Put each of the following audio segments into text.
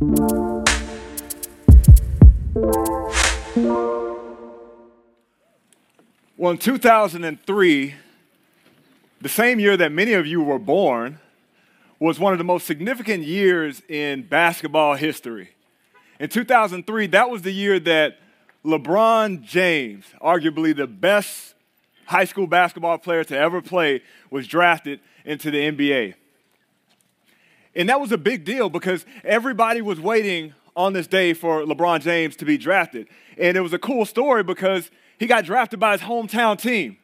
Well, in 2003, the same year that many of you were born, was one of the most significant years in basketball history. In 2003, that was the year that LeBron James, arguably the best high school basketball player to ever play, was drafted into the NBA. And that was a big deal because everybody was waiting on this day for LeBron James to be drafted. And it was a cool story because he got drafted by his hometown team.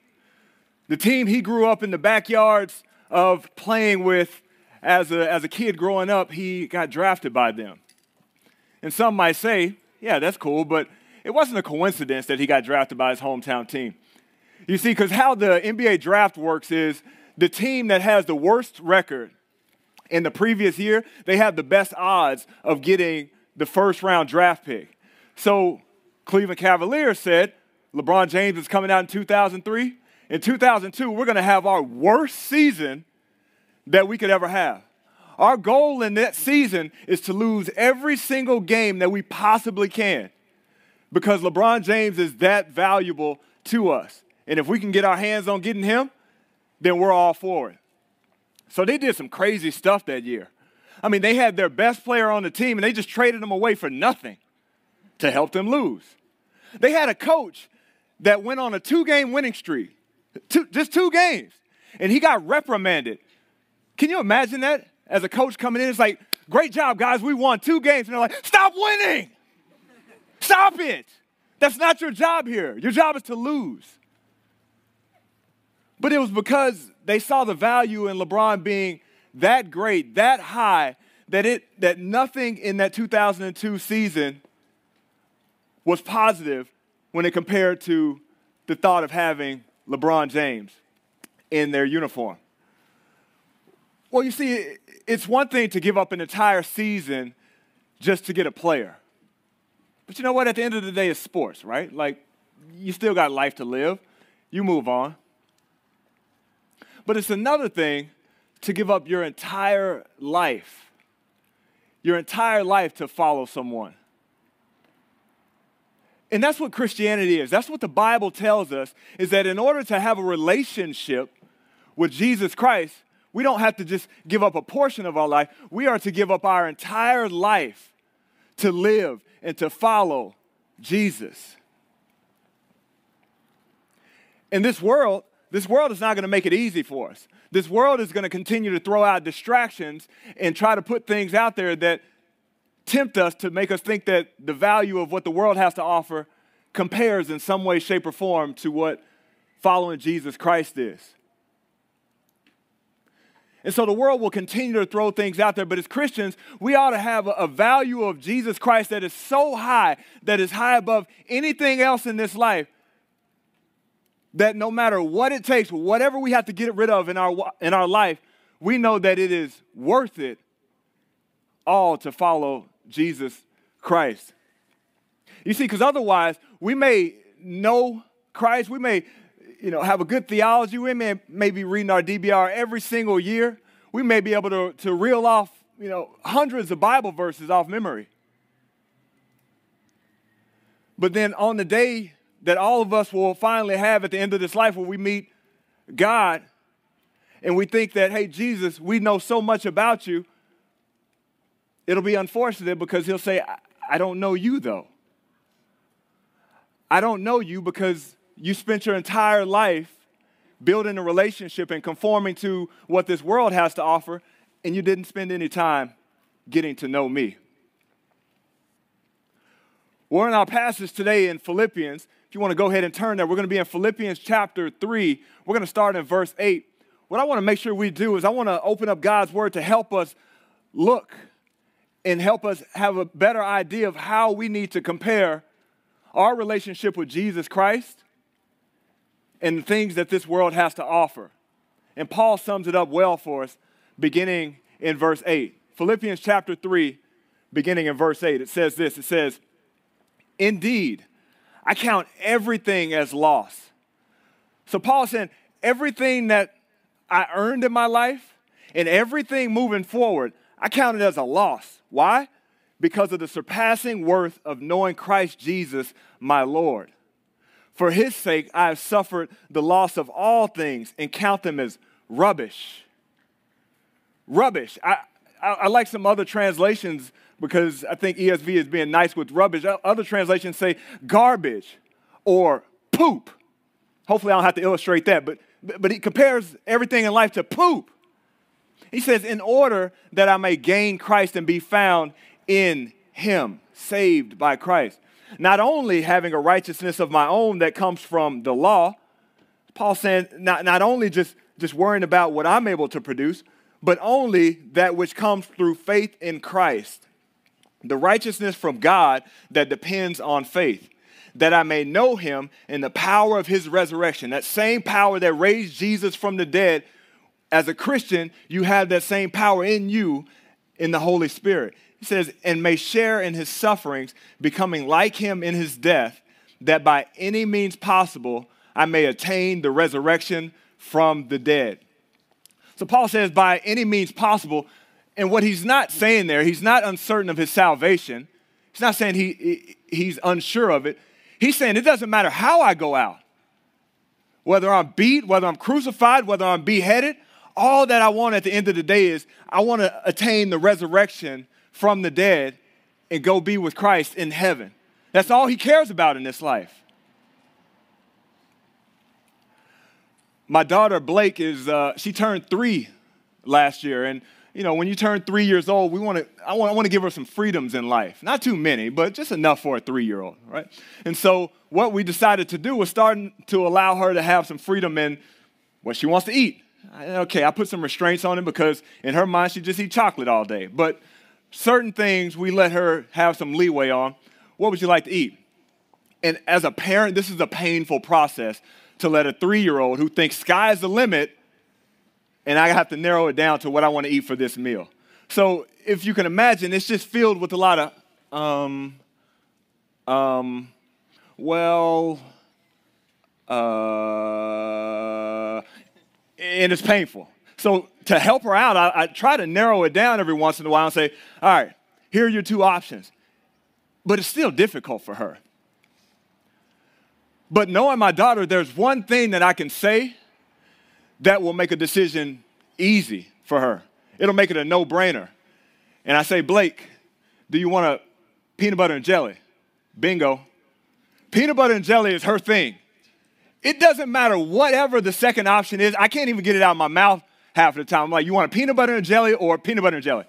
The team he grew up in the backyards of playing with as a, as a kid growing up, he got drafted by them. And some might say, yeah, that's cool, but it wasn't a coincidence that he got drafted by his hometown team. You see, because how the NBA draft works is the team that has the worst record in the previous year, they have the best odds of getting the first round draft pick. So Cleveland Cavaliers said, LeBron James is coming out in 2003. In 2002, we're going to have our worst season that we could ever have. Our goal in that season is to lose every single game that we possibly can because LeBron James is that valuable to us. And if we can get our hands on getting him, then we're all for it. So they did some crazy stuff that year. I mean, they had their best player on the team and they just traded him away for nothing to help them lose. They had a coach that went on a two game winning streak, two, just two games, and he got reprimanded. Can you imagine that as a coach coming in? It's like, great job, guys, we won two games. And they're like, stop winning, stop it. That's not your job here. Your job is to lose. But it was because they saw the value in LeBron being that great, that high, that it that nothing in that 2002 season was positive when it compared to the thought of having LeBron James in their uniform. Well, you see, it's one thing to give up an entire season just to get a player. But you know what? At the end of the day, it's sports, right? Like, you still got life to live. You move on. But it's another thing to give up your entire life, your entire life to follow someone. And that's what Christianity is. That's what the Bible tells us is that in order to have a relationship with Jesus Christ, we don't have to just give up a portion of our life. We are to give up our entire life to live and to follow Jesus. In this world, this world is not going to make it easy for us. This world is going to continue to throw out distractions and try to put things out there that tempt us to make us think that the value of what the world has to offer compares in some way, shape, or form to what following Jesus Christ is. And so the world will continue to throw things out there, but as Christians, we ought to have a, value of Jesus Christ that is so high, that is high above anything else in this life, that no matter what it takes, whatever we have to get rid of in our, in our life, we know that it is worth it all to follow Jesus Christ. You see, because otherwise, we may know Christ, we may you know, have a good theology, we may, may be reading our DBR every single year, we may be able to, to reel off you know, hundreds of Bible verses off memory. But then on the day that all of us will finally have at the end of this life where we meet God and we think that, hey, Jesus, we know so much about you, it'll be unfortunate because he'll say, I don't know you though. I don't know you because you spent your entire life building a relationship and conforming to what this world has to offer, and you didn't spend any time getting to know me. We're in our passage today in Philippians, if you want to go ahead and turn there, we're going to be in Philippians chapter 3. We're going to start in verse 8. What I want to make sure we do is I want to open up God's word to help us look and help us have a better idea of how we need to compare our relationship with Jesus Christ and the things that this world has to offer. And Paul sums it up well for us beginning in verse 8. Philippians chapter 3, beginning in verse 8. It says this It says, Indeed, I count everything as loss. So Paul saying, everything that I earned in my life and everything moving forward, I count it as a loss. Why? because of the surpassing worth of knowing Christ Jesus, my Lord. For his sake, I have suffered the loss of all things and count them as rubbish. Rubbish. I, I, I like some other translations because I think ESV is being nice with rubbish. Other translations say garbage or poop. Hopefully, I don't have to illustrate that, but, but he compares everything in life to poop. He says, in order that I may gain Christ and be found in him, saved by Christ. Not only having a righteousness of my own that comes from the law, Paul saying, not, not only just, just worrying about what I'm able to produce, but only that which comes through faith in Christ. The righteousness from God that depends on faith, that I may know him in the power of his resurrection. That same power that raised Jesus from the dead. As a Christian, you have that same power in you in the Holy Spirit. He says, and may share in his sufferings, becoming like him in his death, that by any means possible I may attain the resurrection from the dead. So Paul says, by any means possible. And what he's not saying there, he's not uncertain of his salvation. He's not saying he, he's unsure of it. He's saying it doesn't matter how I go out, whether I'm beat, whether I'm crucified, whether I'm beheaded. All that I want at the end of the day is I want to attain the resurrection from the dead and go be with Christ in heaven. That's all he cares about in this life. My daughter Blake is, uh, she turned three last year. And, you know, when you turn three years old, we want to, I want, I want to give her some freedoms in life. Not too many, but just enough for a three year old, right? And so what we decided to do was starting to allow her to have some freedom in what she wants to eat. Okay, I put some restraints on it because in her mind, she just eat chocolate all day. But certain things we let her have some leeway on. What would you like to eat? And as a parent, this is a painful process to let a three year old who thinks sky is the limit and I have to narrow it down to what I want to eat for this meal. So if you can imagine, it's just filled with a lot of, um, um, well, uh, and it's painful. So to help her out, I, I, try to narrow it down every once in a while and say, all right, here are your two options. But it's still difficult for her. But knowing my daughter, there's one thing that I can say that will make a decision easy for her. It'll make it a no brainer. And I say, Blake, do you want a peanut butter and jelly? Bingo. Peanut butter and jelly is her thing. It doesn't matter whatever the second option is. I can't even get it out of my mouth half the time. I'm like, you want a peanut butter and jelly or peanut butter and jelly?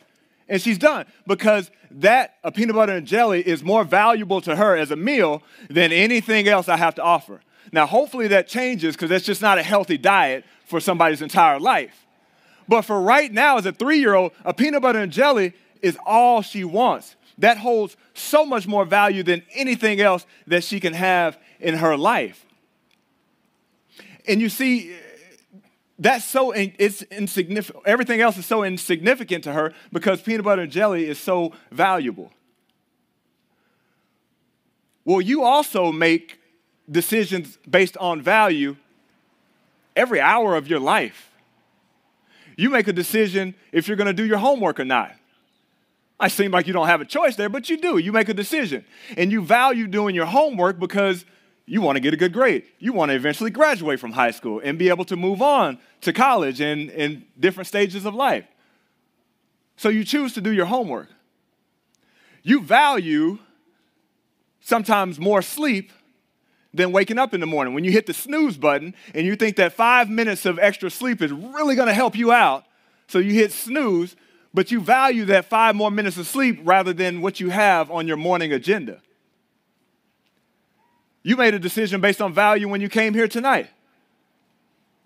And she's done because that, a peanut butter and jelly, is more valuable to her as a meal than anything else I have to offer. Now, hopefully that changes because that's just not a healthy diet for somebody's entire life. But for right now, as a three year old, a peanut butter and jelly is all she wants. That holds so much more value than anything else that she can have in her life. And you see, that's so it's insignificant. Everything else is so insignificant to her because peanut butter and jelly is so valuable. Well, you also make decisions based on value every hour of your life. You make a decision if you're going to do your homework or not. I seem like you don't have a choice there, but you do. You make a decision. And you value doing your homework because you want to get a good grade. You want to eventually graduate from high school and be able to move on to college and in different stages of life. So you choose to do your homework. You value sometimes more sleep than waking up in the morning. When you hit the snooze button and you think that five minutes of extra sleep is really going to help you out, so you hit snooze, but you value that five more minutes of sleep rather than what you have on your morning agenda. You made a decision based on value when you came here tonight.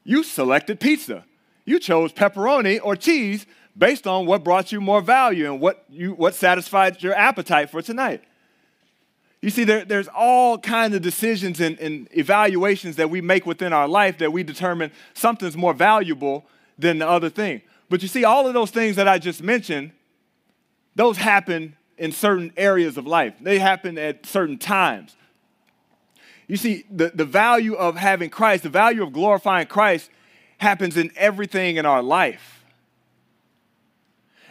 You selected pizza. You chose pepperoni or cheese based on what brought you more value and what, you, what satisfied your appetite for tonight. You see, there, there's all kinds of decisions and, and evaluations that we make within our life that we determine something's more valuable than the other thing. But you see, all of those things that I just mentioned, those happen in certain areas of life. They happen at certain times. You see, the, the value of having Christ, the value of glorifying Christ happens in everything in our life.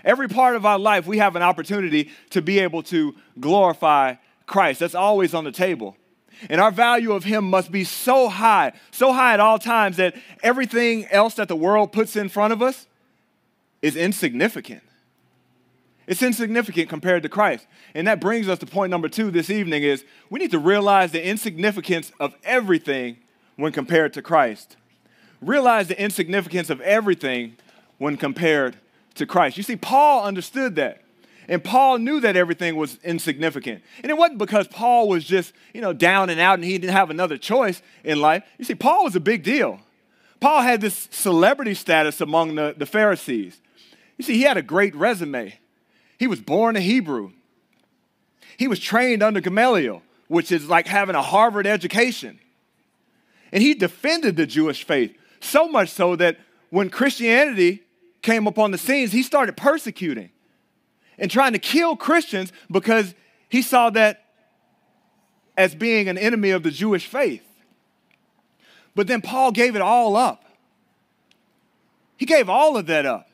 Every part of our life, we have an opportunity to be able to glorify Christ. That's always on the table. And our value of Him must be so high, so high at all times that everything else that the world puts in front of us is insignificant. It's insignificant compared to Christ. And that brings us to point number two this evening is we need to realize the insignificance of everything when compared to Christ. Realize the insignificance of everything when compared to Christ. You see, Paul understood that. And Paul knew that everything was insignificant. And it wasn't because Paul was just, you know, down and out and he didn't have another choice in life. You see, Paul was a big deal. Paul had this celebrity status among the, the Pharisees. You see, he had a great resume. He was born a Hebrew. He was trained under Gamaliel, which is like having a Harvard education. And he defended the Jewish faith, so much so that when Christianity came upon the scenes, he started persecuting and trying to kill Christians because he saw that as being an enemy of the Jewish faith. But then Paul gave it all up. He gave all of that up,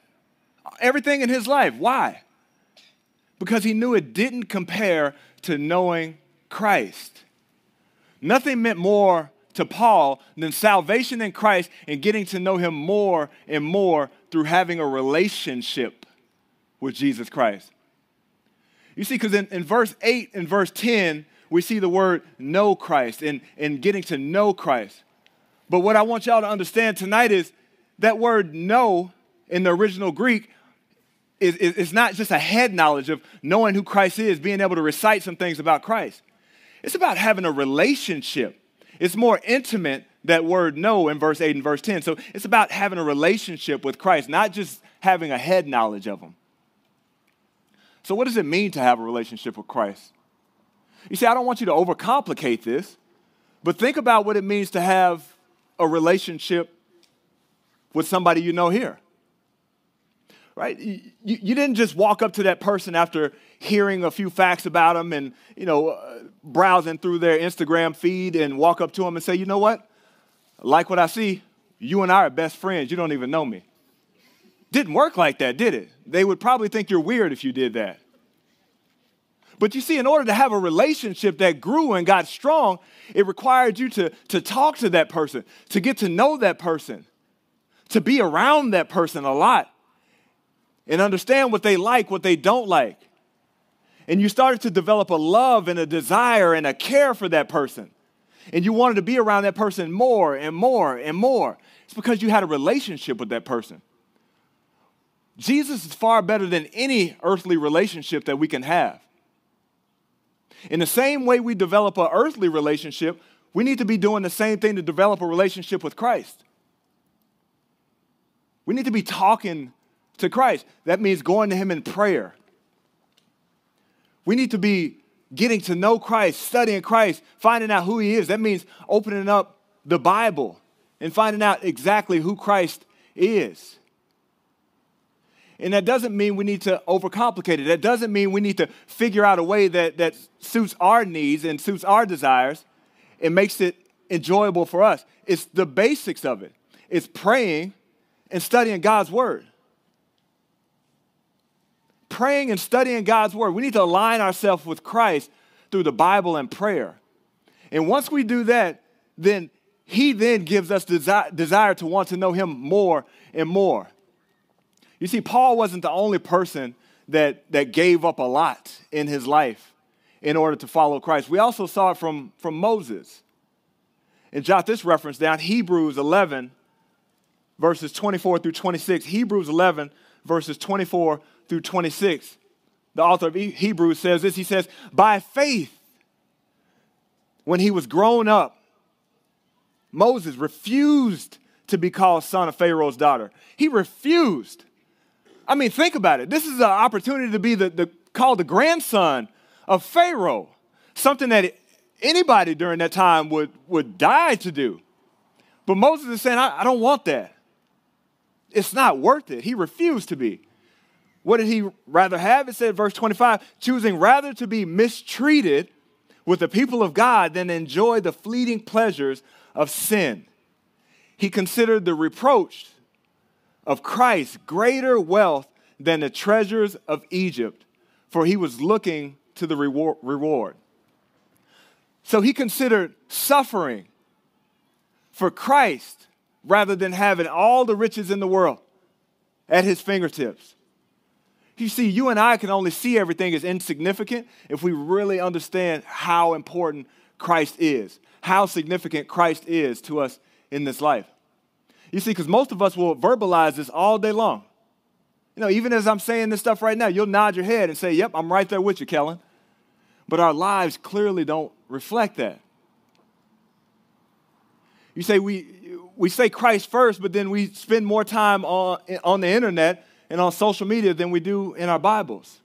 everything in his life. Why? Because he knew it didn't compare to knowing Christ. Nothing meant more to Paul than salvation in Christ and getting to know him more and more through having a relationship with Jesus Christ. You see, because in, in verse 8 and verse 10, we see the word know Christ and, and getting to know Christ. But what I want y'all to understand tonight is that word know in the original Greek is, is, not just a head knowledge of knowing who Christ is, being able to recite some things about Christ. It's about having a relationship. It's more intimate, that word know in verse 8 and verse 10. So it's about having a relationship with Christ, not just having a head knowledge of Him. So, what does it mean to have a relationship with Christ? You see, I don't want you to overcomplicate this, but think about what it means to have a relationship with somebody you know here. Right? You, you didn't just walk up to that person after hearing a few facts about them and, you know, uh, browsing through their Instagram feed and walk up to them and say, you know what? Like what I see, you and I are best friends. You don't even know me. Didn't work like that, did it? They would probably think you're weird if you did that. But you see, in order to have a relationship that grew and got strong, it required you to, to talk to that person, to get to know that person, to be around that person a lot, and understand what they like, what they don't like. And you started to develop a love and a desire and a care for that person. And you wanted to be around that person more and more and more. It's because you had a relationship with that person. Jesus is far better than any earthly relationship that we can have. In the same way we develop an earthly relationship, we need to be doing the same thing to develop a relationship with Christ. We need to be talking to Christ. That means going to Him in prayer. We need to be getting to know Christ, studying Christ, finding out who He is. That means opening up the Bible and finding out exactly who Christ is. And that doesn't mean we need to overcomplicate it. That doesn't mean we need to figure out a way that, that suits our needs and suits our desires and makes it enjoyable for us. It's the basics of it. It's praying and studying God's word. Praying and studying God's word. We need to align ourselves with Christ through the Bible and prayer. And once we do that, then he then gives us desi- desire to want to know him more and more. You see, Paul wasn't the only person that, that gave up a lot in his life in order to follow Christ. We also saw it from, from Moses. And jot this reference down Hebrews 11, verses 24 through 26. Hebrews 11, verses 24 through 26. The author of Hebrews says this He says, By faith, when he was grown up, Moses refused to be called son of Pharaoh's daughter. He refused. I mean, think about it. This is an opportunity to be the, the, called the grandson of Pharaoh, something that anybody during that time would, would die to do. But Moses is saying, I, I don't want that. It's not worth it. He refused to be. What did he rather have? It said, verse 25, choosing rather to be mistreated with the people of God than enjoy the fleeting pleasures of sin. He considered the reproach of Christ greater wealth than the treasures of Egypt, for he was looking to the reward. So he considered suffering for Christ rather than having all the riches in the world at his fingertips. You see, you and I can only see everything as insignificant if we really understand how important Christ is, how significant Christ is to us in this life. You see, because most of us will verbalize this all day long. You know, even as I'm saying this stuff right now, you'll nod your head and say, Yep, I'm right there with you, Kellen. But our lives clearly don't reflect that. You say we, we say Christ first, but then we spend more time on, on the internet and on social media than we do in our Bibles.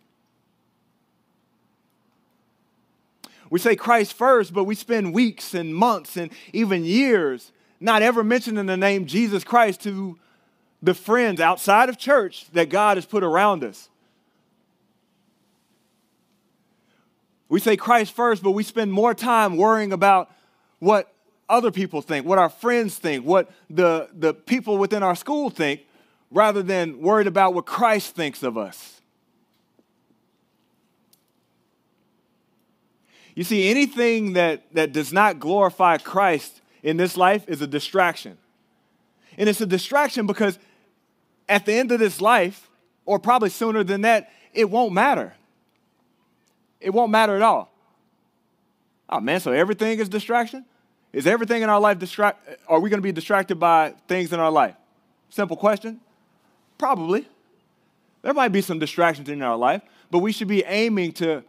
We say Christ first, but we spend weeks and months and even years not ever mentioning the name Jesus Christ to the friends outside of church that God has put around us. We say Christ first, but we spend more time worrying about what other people think, what our friends think, what the, the people within our school think, rather than worried about what Christ thinks of us. You see, anything that, that does not glorify Christ in this life is a distraction. And it's a distraction because at the end of this life, or probably sooner than that, it won't matter. It won't matter at all. Oh man, so everything is distraction? Is everything in our life distract? Are we going to be distracted by things in our life? Simple question. Probably. There might be some distractions in our life, but we should be aiming to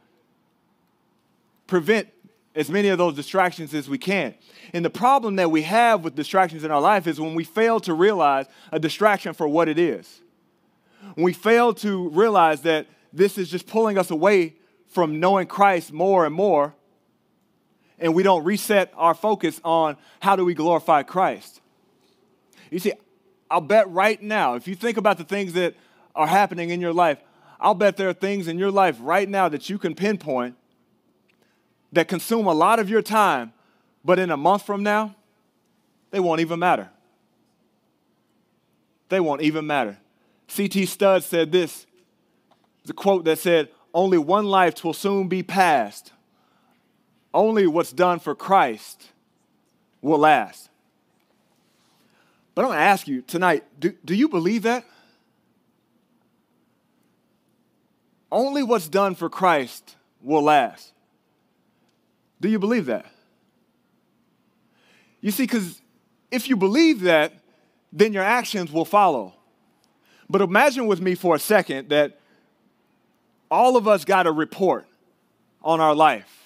prevent as many of those distractions as we can. And the problem that we have with distractions in our life is when we fail to realize a distraction for what it is. When we fail to realize that this is just pulling us away from knowing Christ more and more, and we don't reset our focus on how do we glorify Christ. You see, I'll bet right now, if you think about the things that are happening in your life, I'll bet there are things in your life right now that you can pinpoint that consume a lot of your time, but in a month from now, they won't even matter. They won't even matter. C.T. Studd said this. A quote that said, Only one life will soon be passed. Only what's done for Christ will last. But I'm going to ask you tonight do, do you believe that? Only what's done for Christ will last. Do you believe that? You see, because if you believe that, then your actions will follow. But imagine with me for a second that all of us got a report on our life.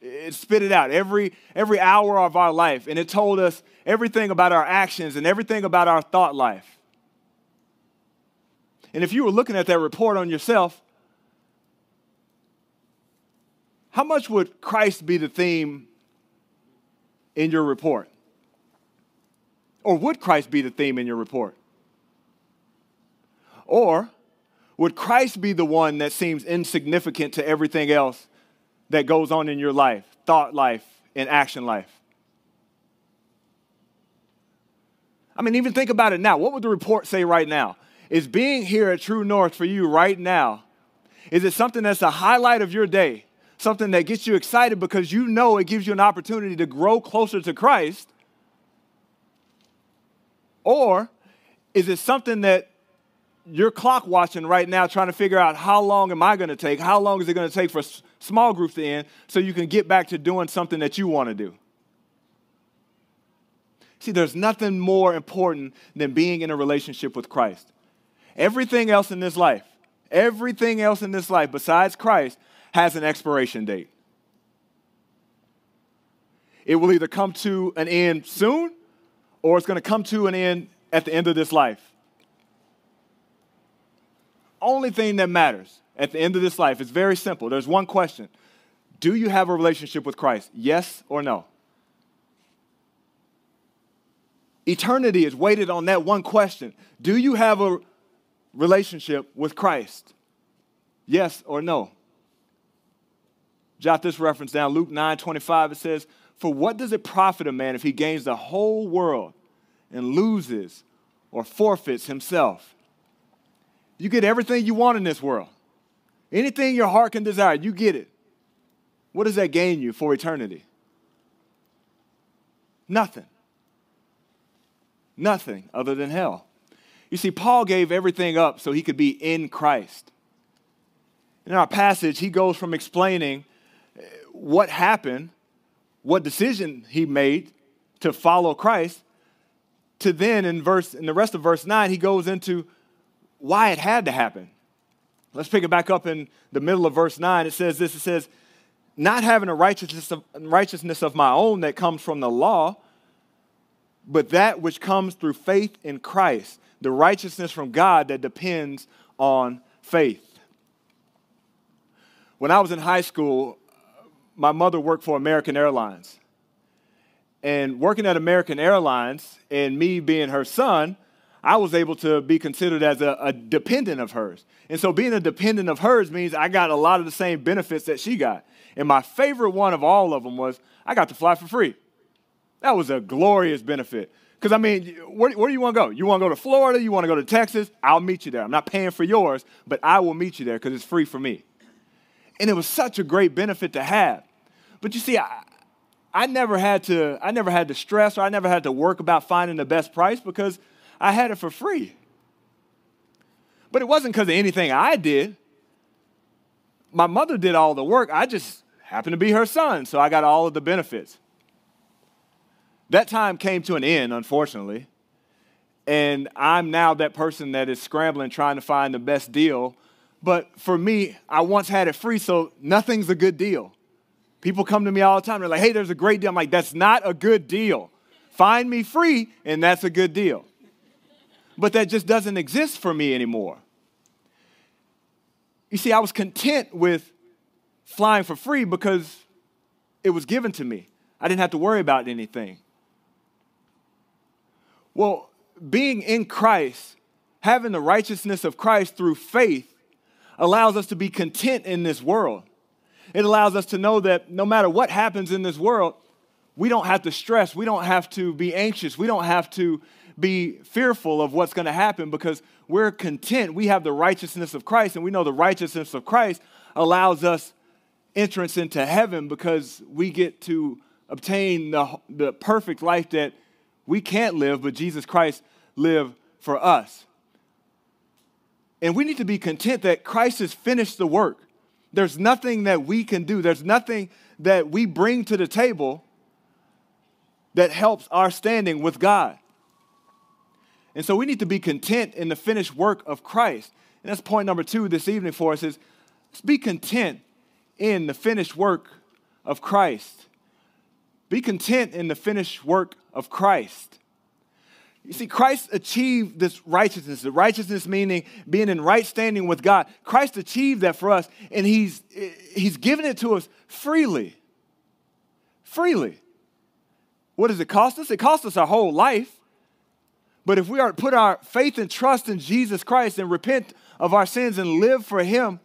It spit it out every, every hour of our life, and it told us everything about our actions and everything about our thought life. And if you were looking at that report on yourself, how much would Christ be the theme in your report? Or would Christ be the theme in your report? Or would Christ be the one that seems insignificant to everything else that goes on in your life, thought life, and action life? I mean, even think about it now. What would the report say right now? Is being here at True North for you right now, is it something that's a highlight of your day? something that gets you excited because you know it gives you an opportunity to grow closer to Christ? Or is it something that you're clock watching right now, trying to figure out how long am I going to take? How long is it going to take for small groups end so you can get back to doing something that you want to do? See, there's nothing more important than being in a relationship with Christ. Everything else in this life, everything else in this life besides Christ has an expiration date. It will either come to an end soon or it's going to come to an end at the end of this life. Only thing that matters at the end of this life It's very simple. There's one question Do you have a relationship with Christ? Yes or no? Eternity is weighted on that one question Do you have a relationship with Christ? Yes or no? Jot this reference down. Luke 9 25, it says, For what does it profit a man if he gains the whole world and loses or forfeits himself? You get everything you want in this world. Anything your heart can desire, you get it. What does that gain you for eternity? Nothing. Nothing other than hell. You see, Paul gave everything up so he could be in Christ. In our passage, he goes from explaining uh, what happened, what decision he made to follow Christ, to then in verse in the rest of verse 9, he goes into why it had to happen. Let's pick it back up in the middle of verse 9. It says this it says, Not having a righteousness of, righteousness of my own that comes from the law, but that which comes through faith in Christ, the righteousness from God that depends on faith. When I was in high school, my mother worked for American Airlines. And working at American Airlines and me being her son, I was able to be considered as a, a, dependent of hers. And so being a dependent of hers means I got a lot of the same benefits that she got. And my favorite one of all of them was I got to fly for free. That was a glorious benefit. Because, I mean, where, where do you want to go? You want to go to Florida? You want to go to Texas? I'll meet you there. I'm not paying for yours, but I will meet you there because it's free for me. And it was such a great benefit to have. But you see, I, I never had to, I never had to stress or I never had to work about finding the best price because I had it for free. But it wasn't because of anything I did. My mother did all the work. I just happened to be her son, so I got all of the benefits. That time came to an end, unfortunately. And I'm now that person that is scrambling trying to find the best deal. But for me, I once had it free, so nothing's a good deal. People come to me all the time. They're like, hey, there's a great deal. I'm like, that's not a good deal. Find me free, and that's a good deal. But that just doesn't exist for me anymore. You see, I was content with flying for free because it was given to me. I didn't have to worry about anything. Well, being in Christ, having the righteousness of Christ through faith, allows us to be content in this world. It allows us to know that no matter what happens in this world, we don't have to stress, we don't have to be anxious, we don't have to be fearful of what's going to happen because we're content. We have the righteousness of Christ, and we know the righteousness of Christ allows us entrance into heaven because we get to obtain the, the perfect life that we can't live, but Jesus Christ lived for us. And we need to be content that Christ has finished the work. There's nothing that we can do, there's nothing that we bring to the table that helps our standing with God. And so we need to be content in the finished work of Christ. And that's point number two this evening for us is let's be content in the finished work of Christ. Be content in the finished work of Christ. You see, Christ achieved this righteousness, the righteousness meaning being in right standing with God. Christ achieved that for us, and He's, he's given it to us freely. Freely. What does it cost us? It costs us our whole life. But if we are put our faith and trust in Jesus Christ and repent of our sins and live for Him,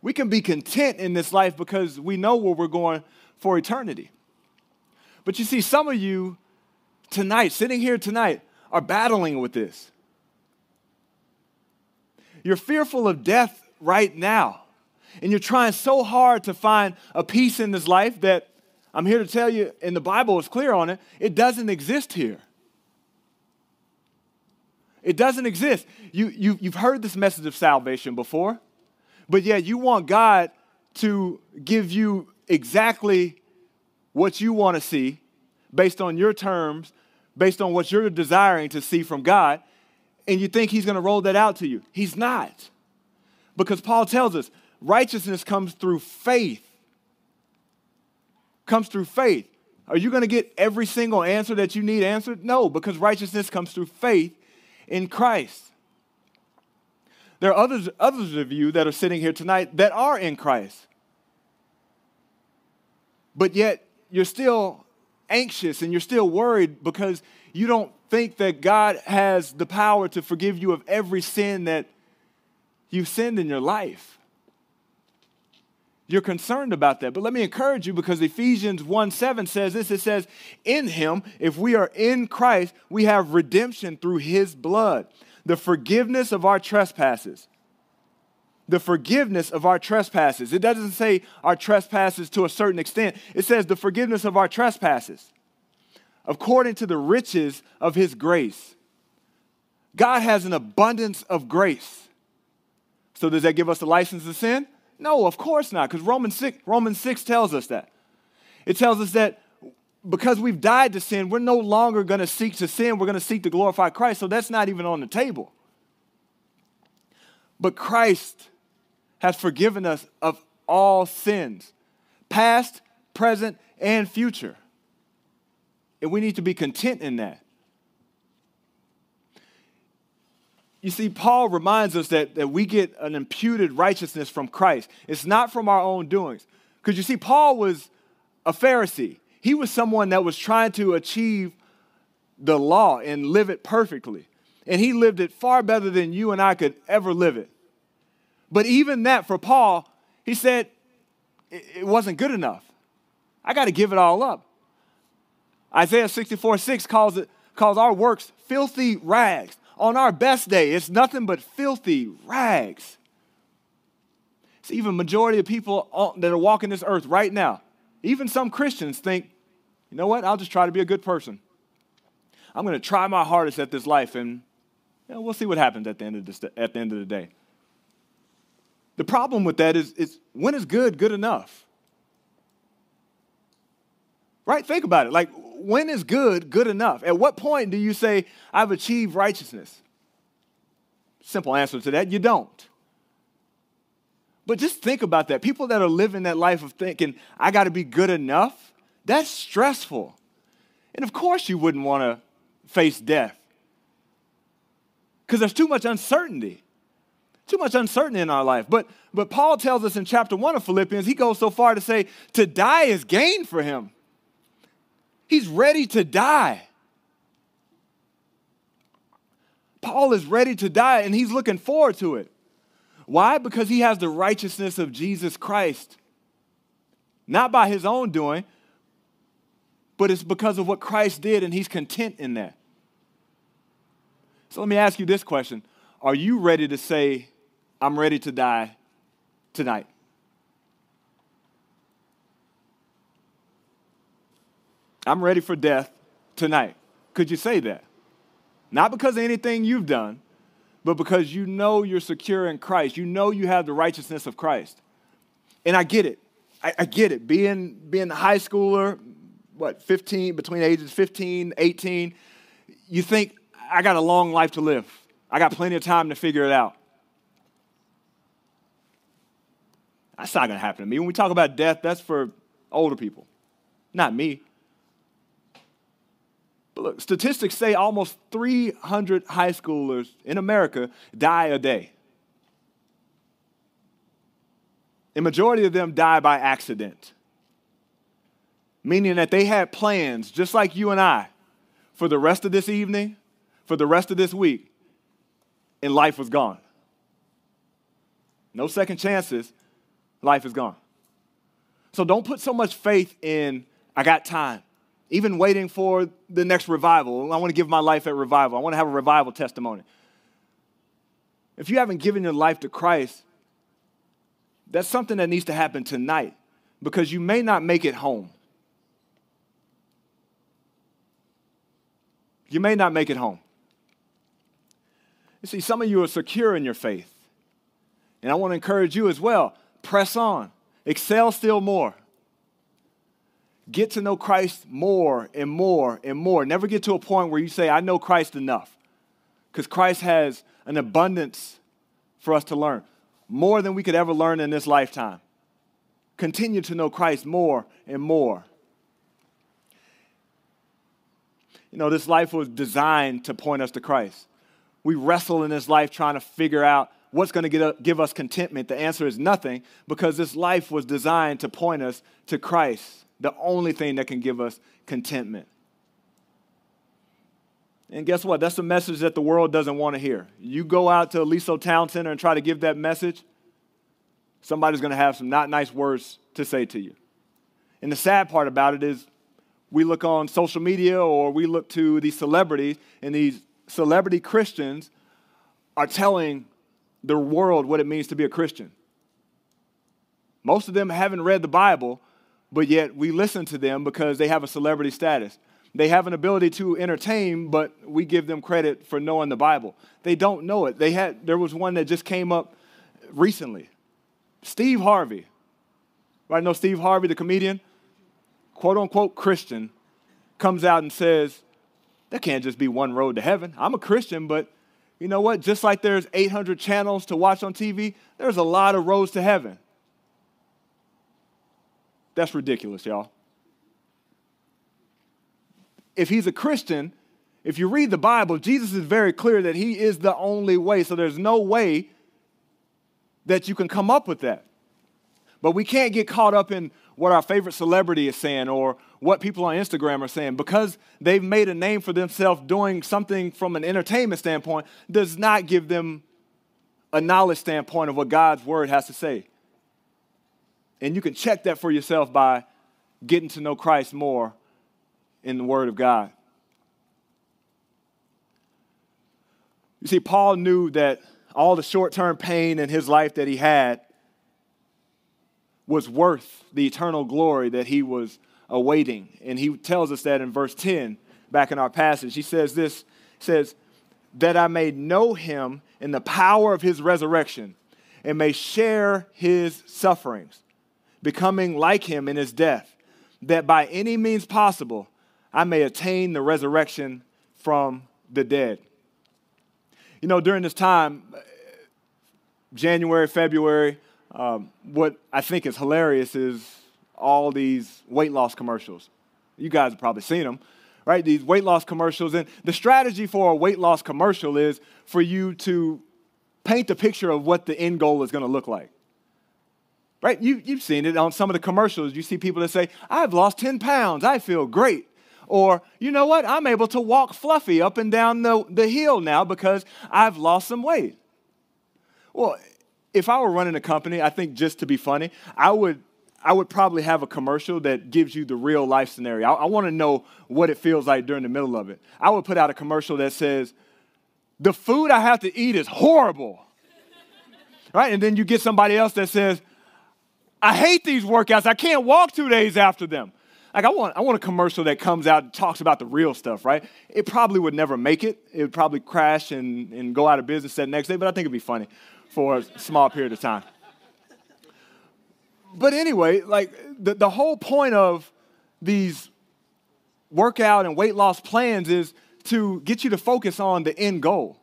we can be content in this life because we know where we're going for eternity. But you see, some of you tonight, sitting here tonight, are battling with this. You're fearful of death right now. And you're trying so hard to find a peace in this life that I'm here to tell you, and the Bible is clear on it, it doesn't exist here. It doesn't exist. You, you, you've heard this message of salvation before, but yet you want God to give you exactly what you want to see based on your terms based on what you're desiring to see from God, and you think He's going to roll that out to you. He's not. Because Paul tells us righteousness comes through faith. Comes through faith. Are you going to get every single answer that you need answered? No, because righteousness comes through faith in Christ. There are others, others of you that are sitting here tonight that are in Christ. But yet you're still anxious and you're still worried because you don't think that God has the power to forgive you of every sin that you've sinned in your life. You're concerned about that. But let me encourage you because Ephesians 1 7 says this it says, In him, if we are in Christ, we have redemption through his blood, the forgiveness of our trespasses. The forgiveness of our trespasses. It doesn't say our trespasses to a certain extent, it says the forgiveness of our trespasses according to the riches of his grace. God has an abundance of grace. So, does that give us a license to sin? No, of course not, because Romans 6, Romans 6 tells us that. It tells us that because we've died to sin, we're no longer going to seek to sin. We're going to seek to glorify Christ. So that's not even on the table. But Christ has forgiven us of all sins, past, present, and future. And we need to be content in that. You see, Paul reminds us that, that we get an imputed righteousness from Christ. It's not from our own doings. Because you see, Paul was a Pharisee, he was someone that was trying to achieve the law and live it perfectly. And he lived it far better than you and I could ever live it. But even that, for Paul, he said it wasn't good enough. I got to give it all up. Isaiah 64 6 calls, it, calls our works filthy rags. On our best day, it's nothing but filthy rags. See, even majority of people that are walking this earth right now, even some Christians think, you know what, I'll just try to be a good person. I'm going to try my hardest at this life, and you know, we'll see what happens at the end of, this, at the, end of the day. The problem with that is, is when is good good enough? Right? Think about it. Like, when is good good enough? At what point do you say, I've achieved righteousness? Simple answer to that, you don't. But just think about that. People that are living that life of thinking, I got to be good enough, that's stressful. And of course, you wouldn't want to face death because there's too much uncertainty. Too much uncertainty in our life. But, but Paul tells us in chapter 1 of Philippians, he goes so far to say, to die is gain for him. He's ready to die. Paul is ready to die and he's looking forward to it. Why? Because he has the righteousness of Jesus Christ. Not by his own doing, but it's because of what Christ did and he's content in that. So let me ask you this question Are you ready to say, I'm ready to die tonight? I'm ready for death tonight. Could you say that? Not because of anything you've done, but because you know you're secure in Christ. You know you have the righteousness of Christ. And I get it. I, I get it. Being, being a high schooler, what, 15, between ages 15, 18, you think, I got a long life to live. I got plenty of time to figure it out. That's not going to happen to me. When we talk about death, that's for older people, not me. But look, statistics say almost 300 high schoolers in America die a day. A majority of them die by accident, meaning that they had plans, just like you and I, for the rest of this evening, for the rest of this week, and life was gone. No second chances, life is gone. So don't put so much faith in, I got time even waiting for the next revival. I want to give my life at revival. I want to have a revival testimony. If you haven't given your life to Christ, that's something that needs to happen tonight because you may not make it home. You may not make it home. You see, some of you are secure in your faith. And I want to encourage you as well press on, excel still more get to know Christ more and more and more. Never get to a point where you say, I know Christ enough. Because Christ has an abundance for us to learn, more than we could ever learn in this lifetime. Continue to know Christ more and more. You know, this life was designed to point us to Christ. We wrestle in this life trying to figure out what's going to give us contentment. The answer is nothing because this life was designed to point us to Christ the only thing that can give us contentment. And guess what? That's a message that the world doesn't want to hear. You go out to Aliso Town Center and try to give that message, somebody's going to have some not nice words to say to you. And the sad part about it is we look on social media or we look to these celebrities, and these celebrity Christians are telling the world what it means to be a Christian. Most of them haven't read the Bible, but yet we listen to them because they have a celebrity status. They have an ability to entertain, but we give them credit for knowing the Bible. They don't know it. They had there was one that just came up recently. Steve Harvey. Right, know Steve Harvey, the comedian, quote unquote Christian, comes out and says, There can't just be one road to heaven. I'm a Christian, but you know what? Just like there's 800 channels to watch on TV, there's a lot of roads to heaven. That's ridiculous, y'all if he's a Christian, if you read the Bible, Jesus is very clear that he is the only way. So there's no way that you can come up with that. But we can't get caught up in what our favorite celebrity is saying or what people on Instagram are saying because they've made a name for themselves doing something from an entertainment standpoint does not give them a knowledge standpoint of what God's word has to say. And you can check that for yourself by getting to know Christ more in the Word of God. You see, Paul knew that all the short term pain in his life that he had was worth the eternal glory that he was awaiting. And he tells us that in verse 10, back in our passage. He says this says, That I may know him in the power of his resurrection and may share his sufferings, becoming like him in his death, that by any means possible I may attain the resurrection from the dead. You know, during this time, January, February, um, what I think is hilarious is all these weight loss commercials. You guys have probably seen them, right? These weight loss commercials. And the strategy for a weight loss commercial is for you to paint a picture of what the end goal is going to look like. Right? You, you've seen it on some of the commercials. You see people that say, I've lost 10 pounds. I feel great. Or, you know what? I'm able to walk fluffy up and down the, the hill now because I've lost some weight. Well, if I were running a company, I think just to be funny, I would I would probably have a commercial that gives you the real life scenario. I, I want to know what it feels like during the middle of it. I would put out a commercial that says, The food I have to eat is horrible. right? And then you get somebody else that says, I hate these workouts. I can't walk two days after them. Like I want, I want a commercial that comes out and talks about the real stuff, right? It probably would never make it. It would probably crash and, and go out of business that next day, but I think it'd be funny for a small period of time. But anyway, like the, the whole point of these workout and weight loss plans is to get you to focus on the end goal.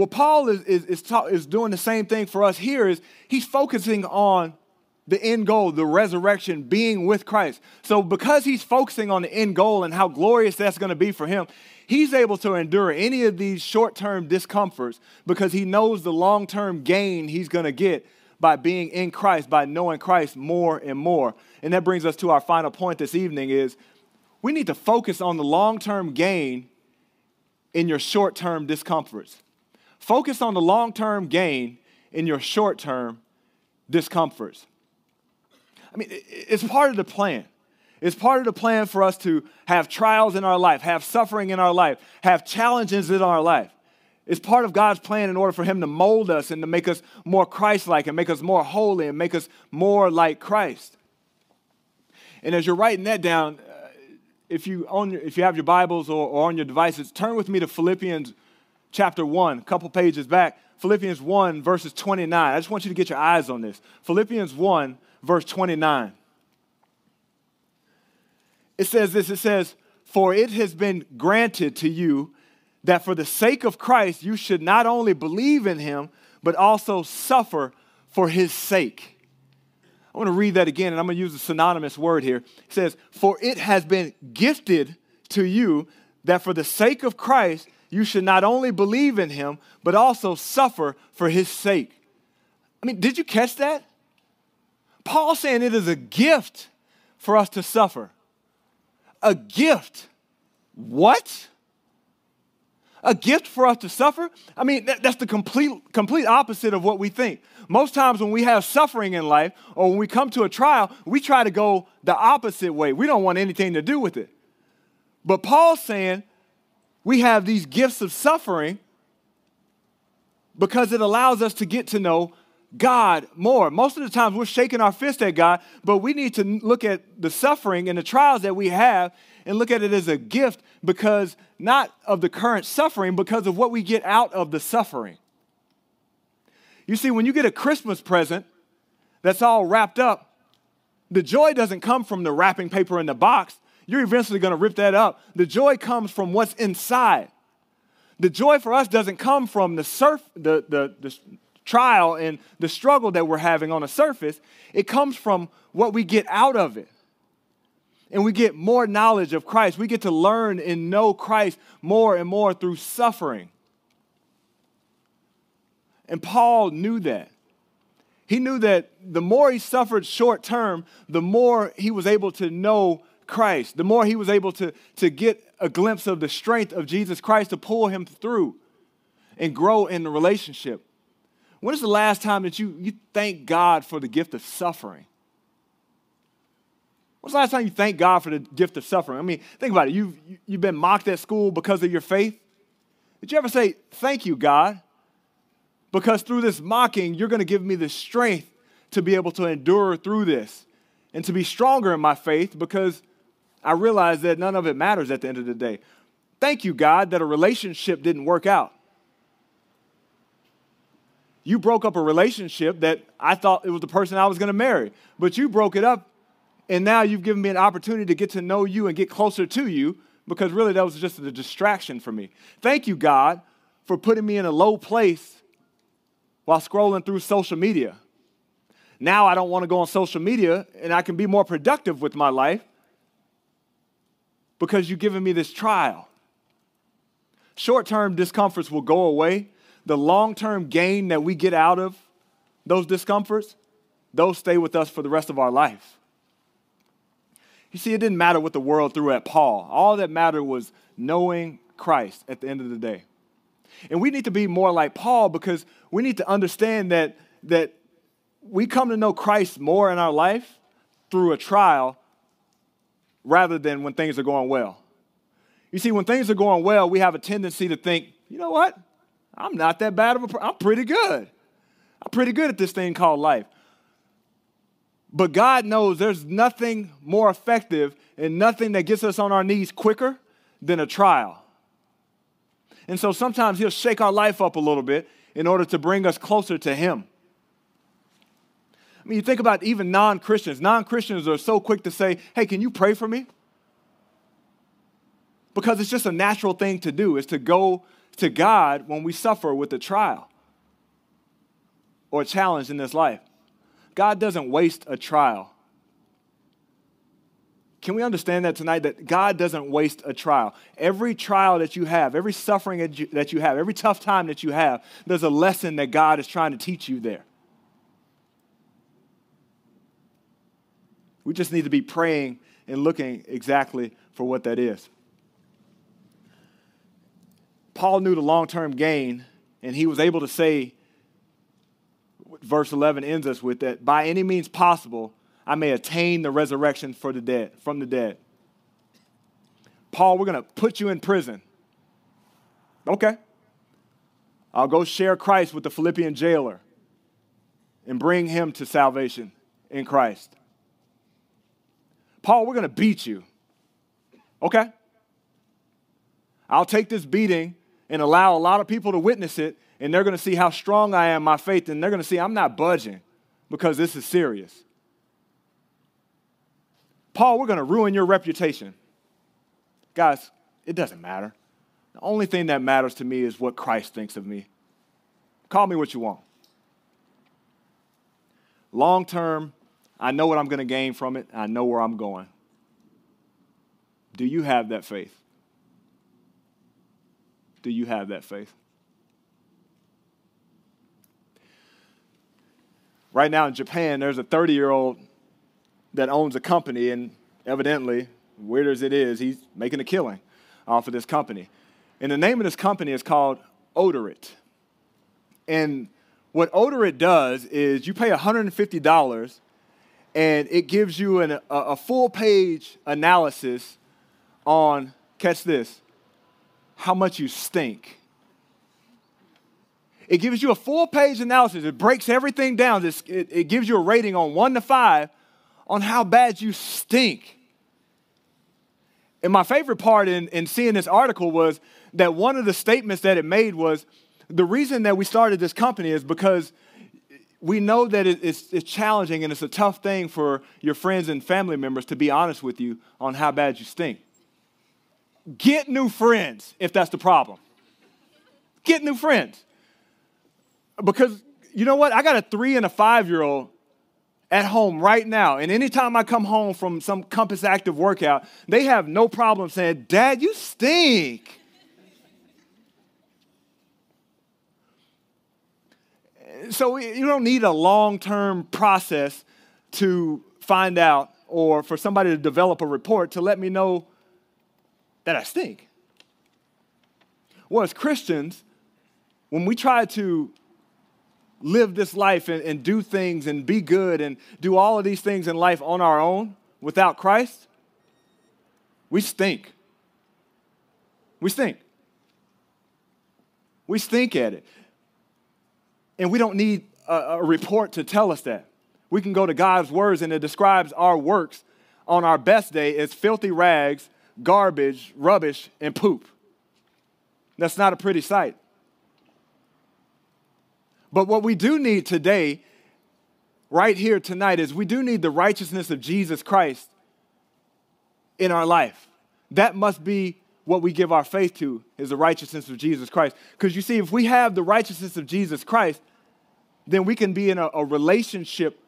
What Paul is, is, is, ta- is doing the same thing for us here is he's focusing on the end goal, the resurrection, being with Christ. So, because he's focusing on the end goal and how glorious that's going to be for him, he's able to endure any of these short term discomforts because he knows the long term gain he's going to get by being in Christ, by knowing Christ more and more. And that brings us to our final point this evening is we need to focus on the long term gain in your short term discomforts. Focus on the long term gain in your short term discomforts. I mean, it's part of the plan. It's part of the plan for us to have trials in our life, have suffering in our life, have challenges in our life. It's part of God's plan in order for Him to mold us and to make us more Christ like and make us more holy and make us more like Christ. And as you're writing that down, uh, if you, own if you have your Bibles or, or on your devices, turn with me to Philippians chapter 1, a couple pages back. Philippians 1, verses 29. I just want you to get your eyes on this. Philippians 1, verse 29. It says this it says, For it has been granted to you that for the sake of Christ you should not only believe in him, but also suffer for his sake. I want to read that again, and I'm going to use a synonymous word here. It says, For it has been gifted to you that for the sake of Christ you should not only believe in him, but also suffer for his sake. I mean, did you catch that? Paul saying it is a gift for us to suffer. A gift. What? A gift for us to suffer? I mean, that, that's the complete, complete opposite of what we think. Most times when we have suffering in life or when we come to a trial, we try to go the opposite way. We don't want anything to do with it. But Paul's saying, we have these gifts of suffering because it allows us to get to know God more. Most of the times we're shaking our fist at God, but we need to look at the suffering and the trials that we have and look at it as a gift because not of the current suffering, because of what we get out of the suffering. You see, when you get a Christmas present that's all wrapped up, the joy doesn't come from the wrapping paper in the box. You're eventually going to rip that up. The joy comes from what's inside. The joy for us doesn't come from the surf, the, the, the trial and the struggle that we're having on the surface. It comes from what we get out of it and we get more knowledge of Christ. We get to learn and know Christ more and more through suffering. And Paul knew that. He knew that the more he suffered short term, the more he was able to know Christ, the more he was able to, to get a glimpse of the strength of Jesus Christ to pull him through and grow in the relationship. When is the last time that you, you thank God for the gift of suffering? When's the last time you thank God for the gift of suffering? I mean, think about it. You've, you've been mocked at school because of your faith. Did you ever say, Thank you, God? Because through this mocking, you're going to give me the strength to be able to endure through this and to be stronger in my faith because I realize that none of it matters at the end of the day. Thank you, God, that a relationship didn't work out. You broke up a relationship that I thought it was the person I was going to marry, but you broke it up and now you've given me an opportunity to get to know you and get closer to you because really that was just a distraction for me. Thank you, God, for putting me in a low place while scrolling through social media. Now I don't want to go on social media and I can be more productive with my life because you've given me this trial. Short term discomforts will go away. The long term gain that we get out of those discomforts, those stay with us for the rest of our life. You see, it didn't matter what the world threw at Paul. All that mattered was knowing Christ at the end of the day. And we need to be more like Paul because we need to understand that, that we come to know Christ more in our life through a trial rather than when things are going well. You see, when things are going well, we have a tendency to think, you know what? I'm not that bad of a, I'm pretty good. I'm pretty good at this thing called life. But God knows there's nothing more effective and nothing that gets us on our knees quicker than a trial. And so sometimes He'll shake our life up a little bit in order to bring us closer to Him. I mean, you think about even non Christians. Non Christians are so quick to say, hey, can you pray for me? Because it's just a natural thing to do, is to go to God when we suffer with a trial or a challenge in this life. God doesn't waste a trial. Can we understand that tonight? That God doesn't waste a trial. Every trial that you have, every suffering that you have, every tough time that you have, there's a lesson that God is trying to teach you there. We just need to be praying and looking exactly for what that is. Paul knew the long term gain, and he was able to say verse 11 ends us with that by any means possible, I may attain the resurrection for the dead, from the dead. Paul, we're going to put you in prison. Okay. I'll go share Christ with the Philippian jailer and bring him to salvation in Christ. Paul, we're going to beat you. Okay. I'll take this beating and allow a lot of people to witness it and they're going to see how strong I am, my faith, and they're going to see I'm not budging because this is serious. Paul, we're going to ruin your reputation. Guys, it doesn't matter. The only thing that matters to me is what Christ thinks of me. Call me what you want. Long term, I know what I'm going to gain from it, I know where I'm going. Do you have that faith? Do you have that faith? Right now in Japan, there's a 30 year old that owns a company, and evidently, weird as it is, he's making a killing off of this company. And the name of this company is called Odorit. And what Odorit does is you pay $150 and it gives you an, a, a full page analysis on, catch this, how much you stink. It gives you a full page analysis. It breaks everything down. It, it gives you a rating on one to five on how bad you stink. And my favorite part in, in seeing this article was that one of the statements that it made was the reason that we started this company is because we know that it's, it's challenging and it's a tough thing for your friends and family members to be honest with you on how bad you stink. Get new friends if that's the problem. Get new friends. Because you know what? I got a three and a five year old at home right now. And anytime I come home from some Compass Active workout, they have no problem saying, Dad, you stink. So you don't need a long term process to find out or for somebody to develop a report to let me know that I stink. Well, as Christians, when we try to live this life and, and, do things and be good and do all of these things in life on our own without Christ, we stink. We stink. We stink at it. And we don't need a, a report to tell us that. We can go to God's words and it describes our works on our best day as filthy rags, garbage, rubbish, and poop. That's not a pretty sight. But what we do need today, right here tonight, is we do need the righteousness of Jesus Christ in our life. That must be what we give our faith to, is the righteousness of Jesus Christ. Because you see, if we have the righteousness of Jesus Christ, then we can be in a, a relationship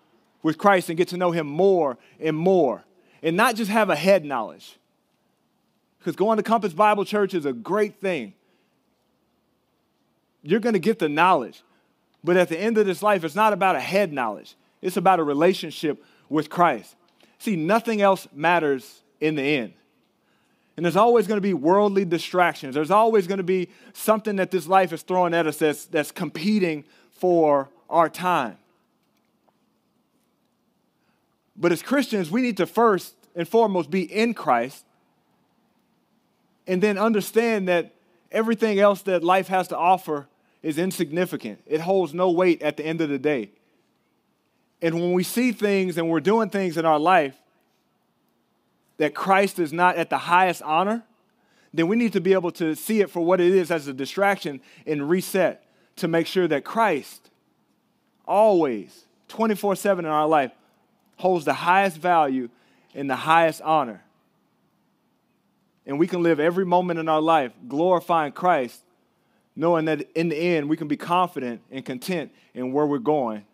with Christ and get to know Him more and more, and not just have a head knowledge. Because going to Compass Bible Church is a great thing. You're going to get the knowledge. But at the end of this life, it's not about a head knowledge, it's about a relationship with Christ. See, nothing else matters in the end. And there's always going to be worldly distractions. There's always going to be something that this life is throwing at us that's, that's competing for our time. But as Christians, we need to first and foremost be in Christ and then understand that everything else that life has to offer is insignificant. It holds no weight at the end of the day. And when we see things and we're doing things in our life that Christ is not at the highest honor, then we need to be able to see it for what it is as a distraction and reset to make sure that Christ always, 24 7 in our life, holds the highest value and the highest honor. And we can live every moment in our life glorifying Christ knowing that in the end we can be confident and content in where we're going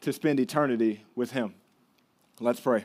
to spend eternity with Him. Let's pray.